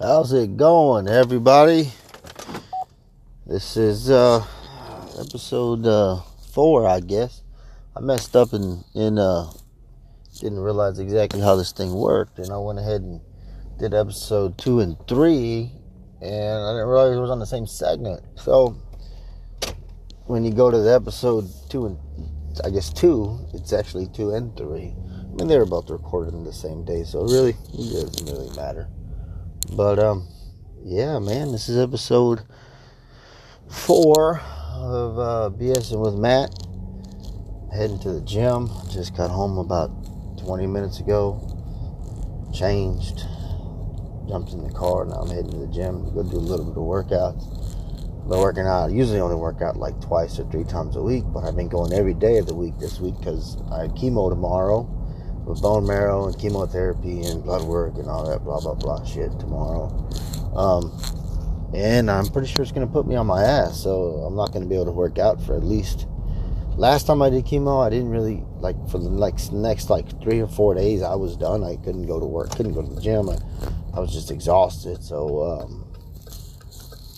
How's it going, everybody? This is uh, episode uh, four, I guess. I messed up and in uh, didn't realize exactly how this thing worked, and I went ahead and did episode two and three, and I didn't realize it was on the same segment. So when you go to the episode two and I guess two, it's actually two and three. I mean, they were both recorded on the same day, so really, it doesn't really matter. But um, yeah, man, this is episode four of uh, BSing with Matt. Heading to the gym. Just got home about 20 minutes ago. Changed. Jumped in the car. Now I'm heading to the gym. Go do a little bit of workouts. Been working out. Usually only work out like twice or three times a week, but I've been going every day of the week this week because I have chemo tomorrow with bone marrow and chemotherapy and blood work and all that blah blah blah shit tomorrow. Um, and I'm pretty sure it's gonna put me on my ass, so I'm not gonna be able to work out for at least. Last time I did chemo, I didn't really like for the like next like three or four days. I was done. I couldn't go to work, couldn't go to the gym. I, I was just exhausted. So um,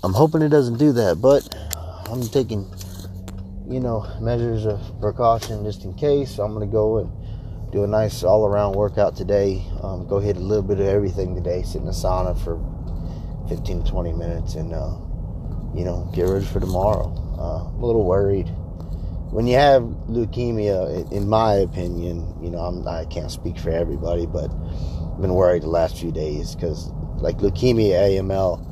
I'm hoping it doesn't do that, but I'm taking you know measures of precaution just in case. So I'm gonna go and do a nice all around workout today. Um, go hit a little bit of everything today. Sit in the sauna for 15 to 20 minutes and, uh, you know, get ready for tomorrow. Uh, I'm a little worried. When you have leukemia, in my opinion, you know, I'm, I can not speak for everybody, but I've been worried the last few days because, like leukemia, AML,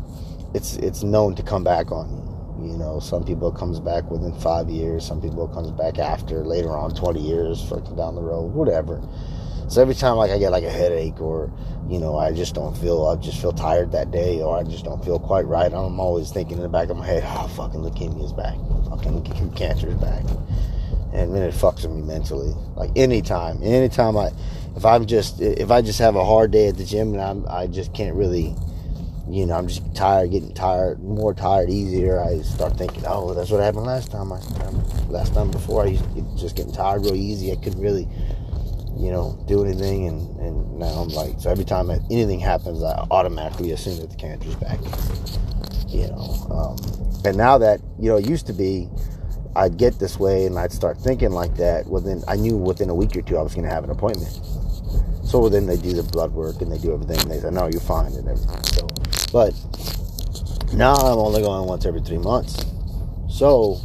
it's it's known to come back on you. You know, some people it comes back within five years. Some people it comes back after, later on, 20 years, fucking down the road, whatever. So every time, like, I get like a headache or, you know, I just don't feel, I just feel tired that day or I just don't feel quite right, I'm always thinking in the back of my head, oh, fucking leukemia is back. Fucking cancer is back. And then it fucks with me mentally. Like, anytime, anytime I, if I'm just, if I just have a hard day at the gym and I'm, I just can't really, you know, I'm just tired, getting tired, more tired, easier. I start thinking, oh, that's what happened last time. I, last time before, I used to get, just getting tired real easy. I couldn't really, you know, do anything. And, and now I'm like, so every time anything happens, I automatically assume that the cancer's back. You know, um, and now that, you know, it used to be, I'd get this way and I'd start thinking like that. Well, then I knew within a week or two I was going to have an appointment. So then they do the blood work and they do everything. And they say, no, you're fine and everything. So but now I'm only going once every three months. So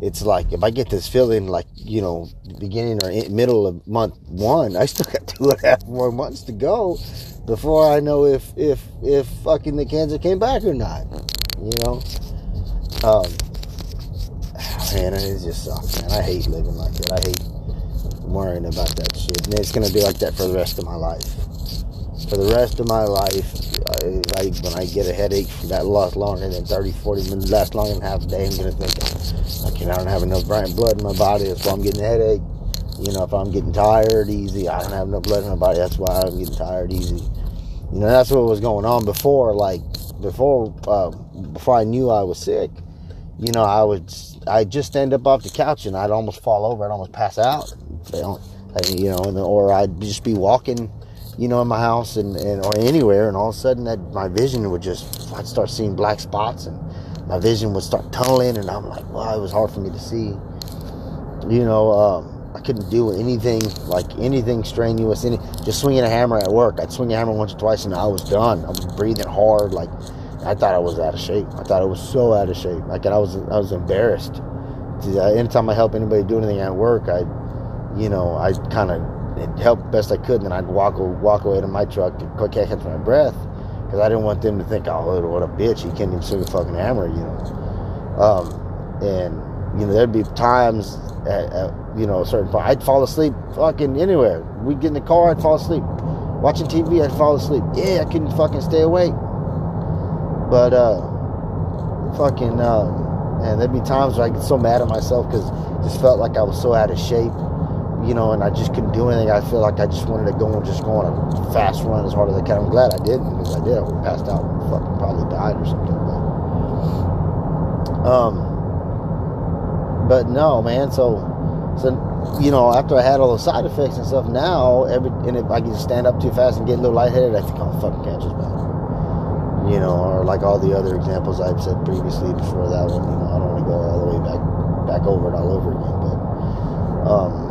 it's like if I get this feeling like, you know, beginning or middle of month one, I still got two and a half more months to go before I know if if if fucking the cancer came back or not. You know? Um man, it just sucks, man. I hate living like that. I hate worrying about that shit. And it's gonna be like that for the rest of my life. For the rest of my life, I, when I get a headache that lasts longer than 30, 40 minutes, lasts longer than half a day, I'm gonna think, okay, I don't have enough bright blood in my body. That's why I'm getting a headache. You know, if I'm getting tired easy, I don't have enough blood in my body. That's why I'm getting tired easy. You know, that's what was going on before. Like before, uh, before I knew I was sick. You know, I would I'd just stand up off the couch and I'd almost fall over. I'd almost pass out. You know, or I'd just be walking you know, in my house and, and or anywhere, and all of a sudden that my vision would just I'd start seeing black spots, and my vision would start tunneling, and I'm like, wow, it was hard for me to see. You know, um, I couldn't do anything like anything strenuous. Any just swinging a hammer at work, I'd swing a hammer once or twice, and I was done. I was breathing hard, like I thought I was out of shape. I thought I was so out of shape. Like I was, I was embarrassed. Anytime I help anybody do anything at work, I, you know, I kind of help best I could, and then I'd walk walk away to my truck to quick catch my breath because I didn't want them to think, oh, what a bitch, he can't even swing a fucking hammer, you know. Um, and you know, there'd be times at, at you know a certain point I'd fall asleep fucking anywhere. We'd get in the car, I'd fall asleep. Watching TV, I'd fall asleep. Yeah, I couldn't fucking stay awake. But uh, fucking uh, and there'd be times where I get so mad at myself because just felt like I was so out of shape you know, and I just couldn't do anything. I feel like I just wanted to go and just go on a fast run as hard as I can. I'm glad I didn't because I did. I would have passed out and fucking probably died or something. But, um, but no, man. So, so you know, after I had all the side effects and stuff, now every and if I can stand up too fast and get a little lightheaded, I think, oh, fucking cancer's back. you know, or like all the other examples I've said previously before that one. You know, I don't want to go all the way back back over it all over again, but um,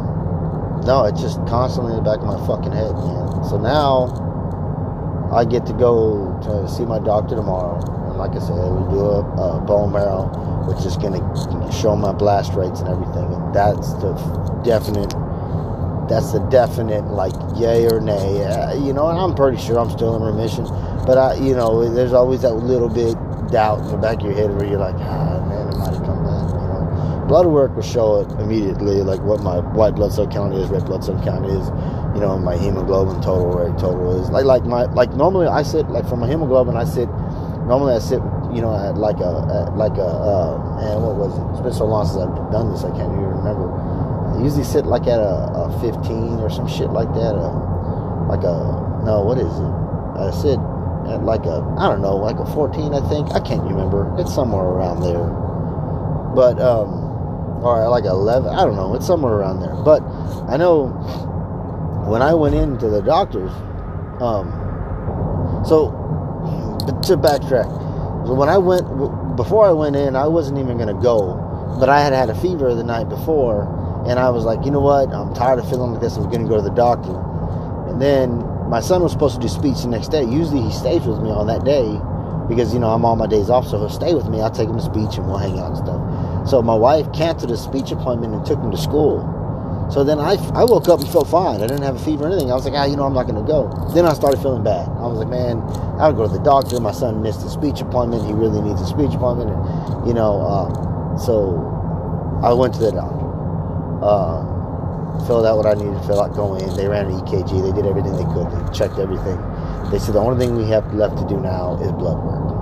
no, it's just constantly in the back of my fucking head, man. So now I get to go to see my doctor tomorrow, and like I said, we do a, a bone marrow, which is gonna show my blast rates and everything, and that's the definite that's the definite like yay or nay. Uh, you know, and I'm pretty sure I'm still in remission, but I, you know, there's always that little bit doubt in the back of your head where you're like, ah, blood work will show it immediately, like what my white blood cell count is, red blood cell count is. You know, my hemoglobin total rate total is like like my like normally I sit like for my hemoglobin I sit normally I sit you know at like a at like a uh, man what was it? It's been so long since I've done this I can't even remember I usually sit like at a, a 15 or some shit like that. A, like a, no, what is it? I sit at like a, I don't know, like a 14, I think. I can't remember. It's somewhere around there. But, um, or like 11, I don't know. It's somewhere around there. But I know when I went into the doctor's, um, so to backtrack, when I went, before I went in, I wasn't even going to go, but I had had a fever the night before and I was like, you know what? I'm tired of feeling like this. I'm going to go to the doctor. And then my son was supposed to do speech the next day. Usually he stays with me on that day because, you know, I'm on my days off. So he'll stay with me. I'll take him to speech and we'll hang out and stuff. So my wife canceled a speech appointment and took him to school. So then I, I woke up and felt fine. I didn't have a fever or anything. I was like, ah, you know, I'm not going to go. Then I started feeling bad. I was like, man, I would go to the doctor. My son missed a speech appointment. He really needs a speech appointment. And, you know, uh, so I went to the doctor uh, filled out what I needed to fill out, go in. They ran an EKG. They did everything they could. They checked everything. They said the only thing we have left to do now is blood work.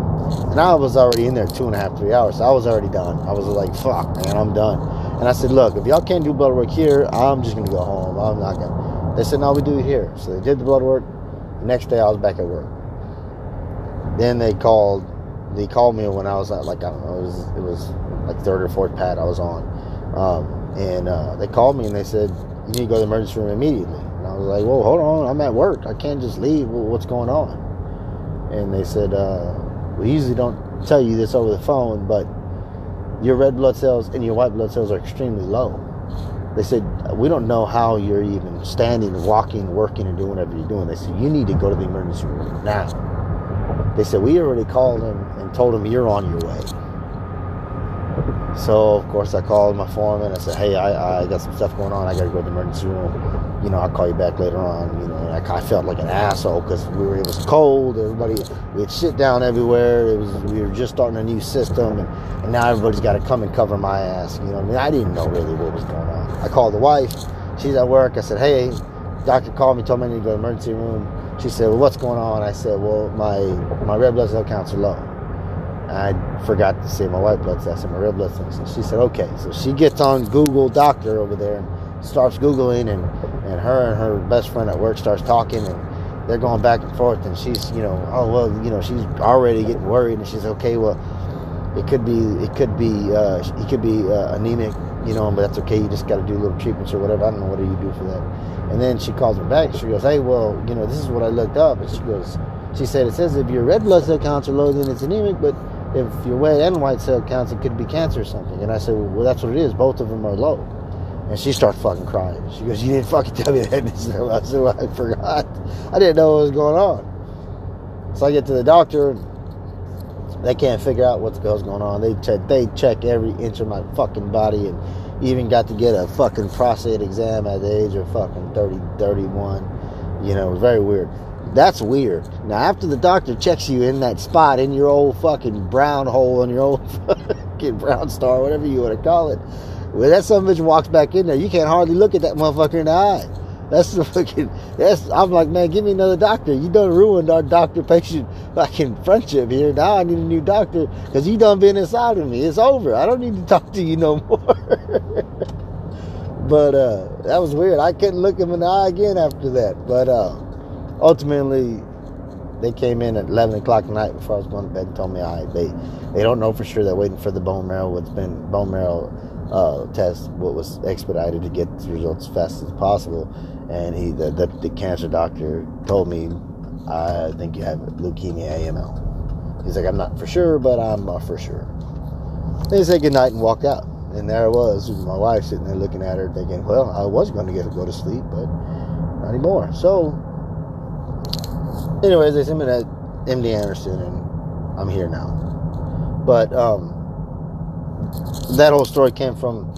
And I was already in there two and a half, three hours. So I was already done. I was like, fuck, man, I'm done. And I said, look, if y'all can't do blood work here, I'm just going to go home. I'm not going to. They said, no, we do it here. So they did the blood work. The next day I was back at work. Then they called, they called me when I was at, like, I don't know, it was, it was like third or fourth pad I was on. Um, and uh, they called me and they said, You need to go to the emergency room immediately. And I was like, Whoa, hold on, I'm at work. I can't just leave. what's going on? And they said, uh, We usually don't tell you this over the phone, but your red blood cells and your white blood cells are extremely low. They said, We don't know how you're even standing, walking, working, and doing whatever you're doing. They said, You need to go to the emergency room now. They said, We already called them and told them you're on your way. So of course I called my foreman. I said, "Hey, I, I got some stuff going on. I got to go to the emergency room. You know, I'll call you back later on." You know, I, felt like an asshole because we were it was cold. Everybody we had shit down everywhere. It was we were just starting a new system, and, and now everybody's got to come and cover my ass. You know, I mean, I didn't know really what was going on. I called the wife. She's at work. I said, "Hey, doctor called me, told me I need to go to the emergency room." She said, "Well, what's going on?" I said, "Well, my my red blood cell counts are low." I forgot to say my white blood test and my red blood test. And she said, okay. So she gets on Google Doctor over there and starts Googling, and, and her and her best friend at work starts talking, and they're going back and forth. And she's, you know, oh, well, you know, she's already getting worried. And she's, okay, well, it could be, it could be, uh, he could be uh, anemic, you know, but that's okay. You just got to do little treatments or whatever. I don't know what do you do for that. And then she calls me back. She goes, hey, well, you know, this is what I looked up. And she goes, she said, it says if your red blood cell counts are low, then it's anemic, but if your red and white cell counts, it could be cancer or something. And I said, well, that's what it is. Both of them are low. And she started fucking crying. She goes, you didn't fucking tell me that. I said, well, I forgot. I didn't know what was going on. So I get to the doctor, and they can't figure out what the hell's going on. They check, they check every inch of my fucking body, and even got to get a fucking prostate exam at the age of fucking 30, 31. You know, it was very weird. That's weird. Now, after the doctor checks you in that spot in your old fucking brown hole in your old fucking brown star, whatever you want to call it, when that son of a bitch walks back in there, you can't hardly look at that motherfucker in the eye. That's the fucking. That's. I'm like, man, give me another doctor. You done ruined our doctor-patient fucking friendship here. Now I need a new doctor because you done been inside of me. It's over. I don't need to talk to you no more. but uh, that was weird. I couldn't look him in the eye again after that. But uh, ultimately, they came in at 11 o'clock at night before I was going to bed and told me, all right, they, they don't know for sure. They're waiting for the bone marrow. What's been bone marrow uh, test, what was expedited to get the results as fast as possible. And he, the, the, the cancer doctor told me, I think you have leukemia AML. He's like, I'm not for sure, but I'm uh, for sure. They said goodnight and walked out. And there I was, with my wife sitting there looking at her, thinking, well, I was going to get to go to sleep, but not anymore. So, anyways, they sent me to MD Anderson, and I'm here now. But um, that whole story came from,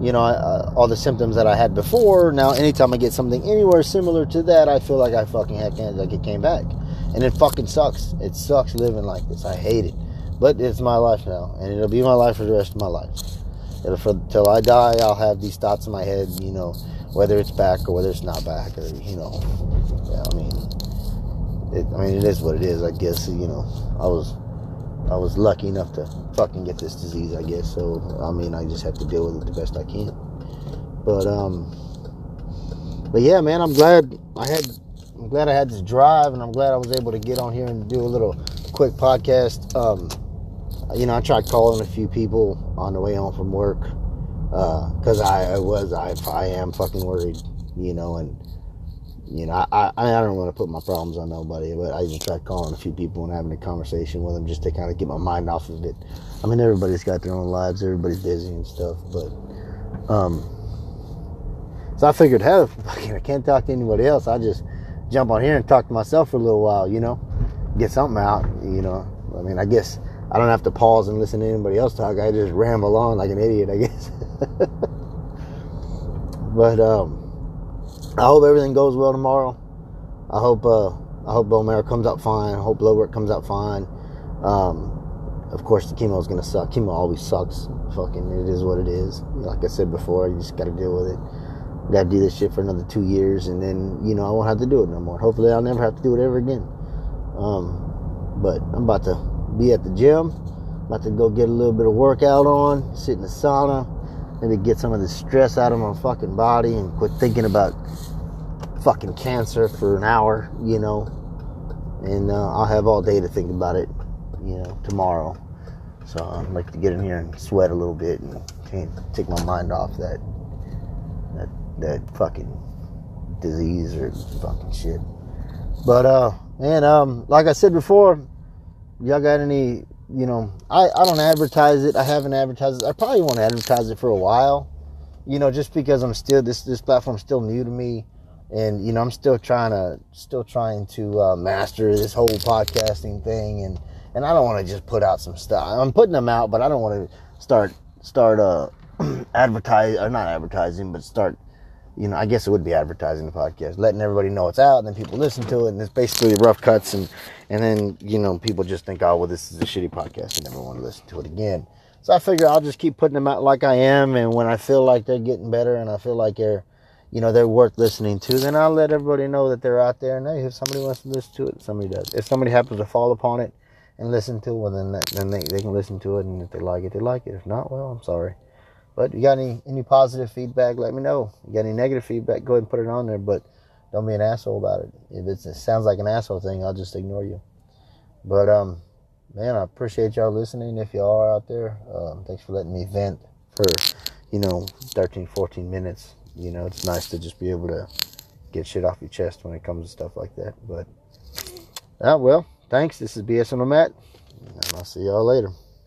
you know, uh, all the symptoms that I had before. Now, anytime I get something anywhere similar to that, I feel like I fucking had like it came back, and it fucking sucks. It sucks living like this. I hate it, but it's my life now, and it'll be my life for the rest of my life. It'll, for, till I die, I'll have these thoughts in my head. You know, whether it's back or whether it's not back, or you know, yeah, I mean, it, I mean, it is what it is. I guess you know, I was I was lucky enough to fucking get this disease, I guess. So, I mean, I just have to deal with it the best I can. But, um, but yeah, man, I'm glad I had, I'm glad I had this drive and I'm glad I was able to get on here and do a little quick podcast. Um, you know, I tried calling a few people on the way home from work, uh, cause I, I was, I, I am fucking worried, you know, and, you know, I, I, I don't want to put my problems on nobody, but I just tried calling a few people and having a conversation with them just to kind of get my mind off of it. I mean, everybody's got their own lives, everybody's busy and stuff, but, um, so I figured, hell, I can't talk to anybody else. I just jump on here and talk to myself for a little while, you know, get something out, you know. I mean, I guess I don't have to pause and listen to anybody else talk. I just ramble on like an idiot, I guess. but, um, I hope everything goes well tomorrow. I hope uh, I hope bone marrow comes out fine. I hope blood work comes out fine. Um, of course, the chemo is gonna suck. Chemo always sucks. Fucking, it is what it is. Like I said before, you just gotta deal with it. Gotta do this shit for another two years, and then you know I won't have to do it no more. Hopefully, I'll never have to do it ever again. Um, but I'm about to be at the gym. About to go get a little bit of workout on. Sit in the sauna maybe get some of the stress out of my fucking body and quit thinking about fucking cancer for an hour, you know. And uh, I'll have all day to think about it, you know, tomorrow. So I'd like to get in here and sweat a little bit and take my mind off that that that fucking disease or fucking shit. But uh, man, um, like I said before, y'all got any you know, I, I don't advertise it. I haven't advertised it. I probably won't advertise it for a while, you know, just because I'm still this this platform's still new to me, and you know I'm still trying to still trying to uh, master this whole podcasting thing, and and I don't want to just put out some stuff. I'm putting them out, but I don't want to start start uh advertise or not advertising, but start you know, I guess it would be advertising the podcast, letting everybody know it's out, and then people listen to it, and it's basically rough cuts, and and then you know people just think, oh well, this is a shitty podcast, and never want to listen to it again. So I figure I'll just keep putting them out like I am, and when I feel like they're getting better, and I feel like they're, you know, they're worth listening to, then I'll let everybody know that they're out there, and hey, if somebody wants to listen to it, somebody does. If somebody happens to fall upon it and listen to it, well then then they, they can listen to it, and if they like it, they like it. If not, well, I'm sorry. But you got any any positive feedback? Let me know. You got any negative feedback? Go ahead and put it on there. But don't be an asshole about it. If it sounds like an asshole thing, I'll just ignore you. But um, man, I appreciate y'all listening. If y'all are out there, um, thanks for letting me vent for you know 13, 14 minutes. You know, it's nice to just be able to get shit off your chest when it comes to stuff like that. But ah, well, thanks. This is BS on the mat, and I'll see y'all later.